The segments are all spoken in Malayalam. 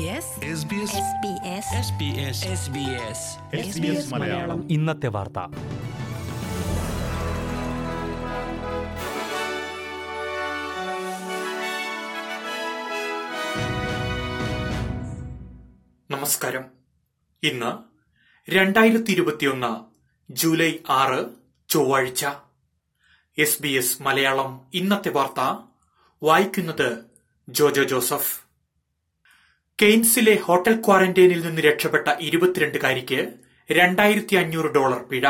SBS SBS Malayalam. ഇന്നത്തെ വാർത്ത. നമസ്കാരം. ഇന്ന് രണ്ടായിരത്തി ഇരുപത്തിയൊന്ന് ജൂലൈ ആറ് ചൊവ്വാഴ്ച. എസ് ബി എസ് മലയാളം ഇന്നത്തെ വാർത്ത വായിക്കുന്നത് ജോജോ ജോസഫ്. കെയ്ൻസിലെ ഹോട്ടൽ ക്വാറന്റൈനിൽ നിന്ന് രക്ഷപ്പെട്ട ഇരുപത്തിരണ്ടുകാരിക്ക് രണ്ടായിരത്തി അഞ്ഞൂറ് ഡോളർ പിഴ.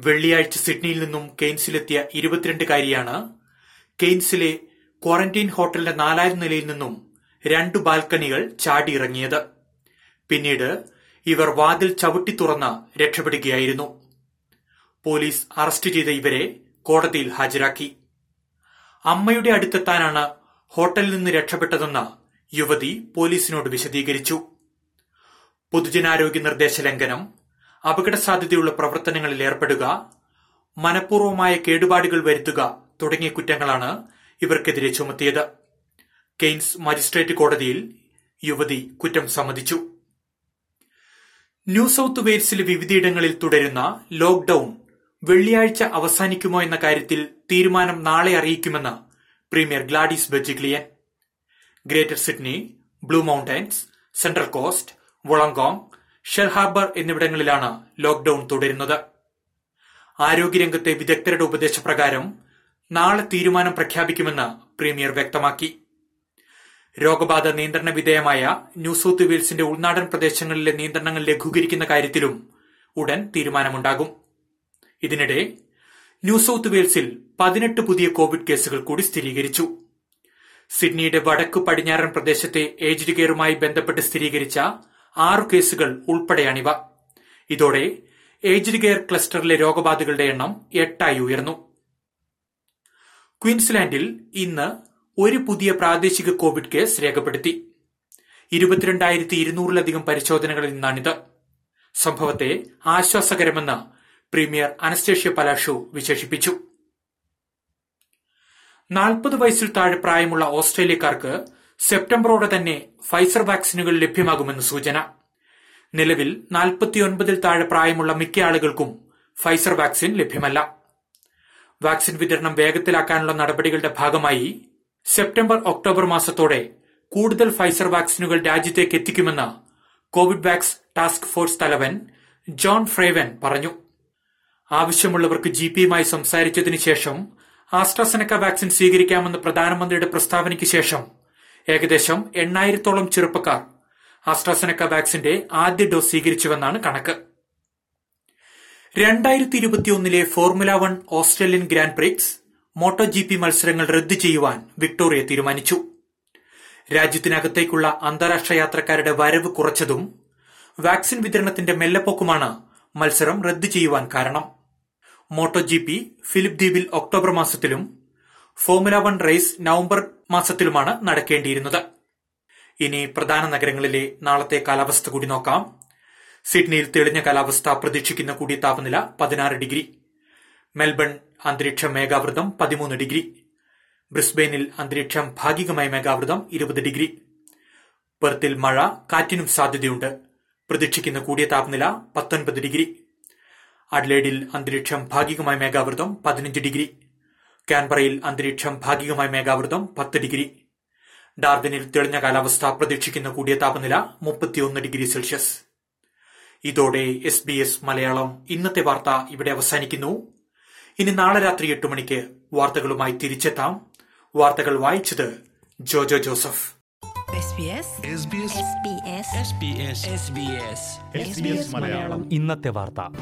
വെള്ളിയാഴ്ച സിഡ്നിയിൽ നിന്നും കെയ്ൻസിലെത്തിയ ഇരുപത്തിരണ്ടുകാരിയാണ് കെയ്ൻസിലെ ക്വാറന്റൈൻ ഹോട്ടലിന്റെ നാലായിരം നിലയിൽ നിന്നും രണ്ടു ബാൽക്കണികൾ ചാടിയിറങ്ങിയത്. പിന്നീട് ഇവർ വാതിൽ ചവിട്ടി തുറന്ന് രക്ഷപ്പെടുകയായിരുന്നു. പോലീസ് അറസ്റ്റ് ചെയ്ത ഇവരെ കോടതിയിൽ ഹാജരാക്കി. അമ്മയുടെ അടുത്തെത്താനാണ് ഹോട്ടലിൽ നിന്ന് രക്ഷപ്പെട്ടതെന്ന് യുവതി പോലീസിനോട് വിശദീകരിച്ചു. പൊതുജനാരോഗ്യ നിർദ്ദേശ ലംഘനം അപകട സാധ്യതയുള്ള പ്രവർത്തനങ്ങളിൽ ഏർപ്പെടുക മനഃപൂർവമായ കേടുപാടുകൾ വരുത്തുക തുടങ്ങിയ കുറ്റങ്ങളാണ് ഇവർക്കെതിരെ ചുമത്തിയത്. കെയ്ൻസ് മജിസ്ട്രേറ്റ് കോടതിയിൽ യുവതി കുറ്റം സമ്മതിച്ചു. ന്യൂ സൌത്ത് വെയിൽസിലെ വിവിധയിടങ്ങളിൽ തുടരുന്ന ലോക്ഡൌൺ വെള്ളിയാഴ്ച അവസാനിക്കുമോ എന്ന കാര്യത്തിൽ തീരുമാനം നാളെ അറിയിക്കുമെന്ന് premier Gladys Berejiklian. Greater Sydney Blue Mountains Central Coast Wollongong Shell Harbour എന്നിവിടങ്ങളിലാണ് ലോക്ഡൌൺ തുടരുന്നത്. ആരോഗ്യരംഗത്തെ വിദഗ്ധരുടെ ഉപദേശപ്രകാരം നാളെ തീരുമാനം പ്രഖ്യാപിക്കുമെന്ന് പ്രീമിയർ വ്യക്തമാക്കി. രോഗബാധ നിയന്ത്രണ വിധേയമായ ന്യൂ സൌത്ത് വെയിൽസിന്റെ ഉൾനാടൻ പ്രദേശങ്ങളിലെ നിയന്ത്രണങ്ങൾ ലഘൂകരിക്കുന്ന കാര്യത്തിലും ഉടൻ തീരുമാനമുണ്ടാകും. ഇതിനിടെ ന്യൂ സൌത്ത് വെയിൽസിൽ പതിനെട്ട് പുതിയ കോവിഡ് കേസുകൾ കൂടി സ്ഥിരീകരിച്ചു. സിഡ്നിയുടെ വടക്കു പടിഞ്ഞാറൻ പ്രദേശത്തെ ഏജ്ഡ് കെയറുമായി ബന്ധപ്പെട്ട് സ്ഥിരീകരിച്ച ആറു കേസുകൾ ഉൾപ്പെടെയാണിവ. ഇതോടെ ഏജ്ഡ് കെയർ ക്ലസ്റ്ററിലെ രോഗബാധകളുടെ എണ്ണം എട്ടായി ഉയർന്നു. ക്വീൻസ്ലാൻഡിൽ ഇന്ന് ഒരു പുതിയ പ്രാദേശിക കോവിഡ് കേസ് രേഖപ്പെടുത്തി. ഇരുപത്തിരണ്ടായിരത്തി ഇരുന്നൂറിലധികം പരിശോധനകളിൽ നിന്നാണിത്. സംഭവത്തെ ആശ്വാസകരമെന്ന് പ്രീമിയർ അനസ്റ്റേഷ്യ പലാഷു വിശേഷിപ്പിച്ചു. നാൽപ്പത് വയസ്സിൽ താഴെ പ്രായമുള്ള ഓസ്ട്രേലിയക്കാർക്ക് സെപ്റ്റംബറോടെ തന്നെ ഫൈസർ വാക്സിനുകൾ ലഭ്യമാകുമെന്ന് സൂചന. നിലവിൽ നാൽപ്പത്തിയൊൻപതിൽ താഴെ പ്രായമുള്ള മിക്ക ആളുകൾക്കും ഫൈസർ വാക്സിൻ ലഭ്യമല്ല. വാക്സിൻ വിതരണം വേഗത്തിലാക്കാനുള്ള നടപടികളുടെ ഭാഗമായി സെപ്റ്റംബർ ഒക്ടോബർ മാസത്തോടെ കൂടുതൽ ഫൈസർ വാക്സിനുകൾ രാജ്യത്തേക്ക് എത്തിക്കുമെന്ന് കോവിഡ് വാക്സ് ടാസ്ക് ഫോഴ്സ് തലവൻ ജോൺ ഫ്രേവൻ പറഞ്ഞു. ആവശ്യമുള്ളവർക്ക് ജി പിയുമായി സംസാരിച്ചതിനു ശേഷം ആസ്ട്രസെനക്ക വാക്സിൻ സ്വീകരിക്കാമെന്ന പ്രധാനമന്ത്രിയുടെ പ്രസ്താവനയ്ക്ക് ശേഷം ഏകദേശം എണ്ണായിരത്തോളം ചെറുപ്പക്കാർ ആസ്ട്രസെനക്ക വാക്സിന്റെ ആദ്യ ഡോസ് സ്വീകരിച്ചുവെന്നാണ് കണക്ക്. രണ്ടായിരത്തി ഇരുപത്തിയൊന്നിലെ Formula One Australian Grand Prix Moto G P മത്സരങ്ങൾ റദ്ദു ചെയ്യുവാൻ വിക്ടോറിയ തീരുമാനിച്ചു. രാജ്യത്തിനകത്തേക്കുള്ള അന്താരാഷ്ട്ര യാത്രക്കാരുടെ വരവ് കുറച്ചതും വാക്സിൻ വിതരണത്തിന്റെ മെല്ലപ്പൊക്കുമാണ് മത്സരം റദ്ദു ചെയ്യുവാൻ കാരണം. മോട്ടോ ജിപി ഫിലിപ്പ് ദ്വീപിൽ ഒക്ടോബർ മാസത്തിലും ഫോമുല വൺ റേസ് നവംബർ മാസത്തിലുമാണ് നടക്കേണ്ടിയിരുന്നത്. ഇനി പ്രധാന നഗരങ്ങളിലെ നാളത്തെ കാലാവസ്ഥ കൂടി നോക്കാം. സിഡ്നിയിൽ തെളിഞ്ഞ കാലാവസ്ഥ പ്രതീക്ഷിക്കുന്ന കൂടിയ താപനില പതിനാറ് ഡിഗ്രി. മെൽബൺ അന്തരീക്ഷം മേഘാവൃതം പതിമൂന്ന് ഡിഗ്രി. ബ്രിസ്ബെയിനിൽ അന്തരീക്ഷം ഭാഗികമായി മേഘാവൃതം ഇരുപത് ഡിഗ്രി. പെർത്തിൽ മഴ കാറ്റിനും സാധ്യതയുണ്ട്. പ്രതീക്ഷിക്കുന്ന കൂടിയ താപനില പത്തൊൻപത് ഡിഗ്രി. അഡ്ലേഡിൽ അന്തരീക്ഷം ഭാഗികമായി മേഘാവൃതം പതിനഞ്ച് ഡിഗ്രി. കാൻബറയിൽ അന്തരീക്ഷം ഭാഗികമായി മേഘാവൃതം പത്ത് ഡിഗ്രി. ഡാർബിനിൽ തെളിഞ്ഞ കാലാവസ്ഥ പ്രതീക്ഷിക്കുന്ന കൂടിയ താപനില മുപ്പത്തിയൊന്ന് ഡിഗ്രി സെൽഷ്യസ്. ഇതോടെ എസ് ബി എസ് മലയാളം ഇന്നത്തെ വാർത്ത ഇവിടെ അവസാനിക്കുന്നു. ഇനി നാളെ രാത്രി എട്ട് മണിക്ക് വാർത്തകളുമായി തിരിച്ചെത്താം. വാർത്തകൾ വായിച്ചത് Jojo Joseph. SBS SBS Malayalam. ഇന്നത്തെ വാർത്ത.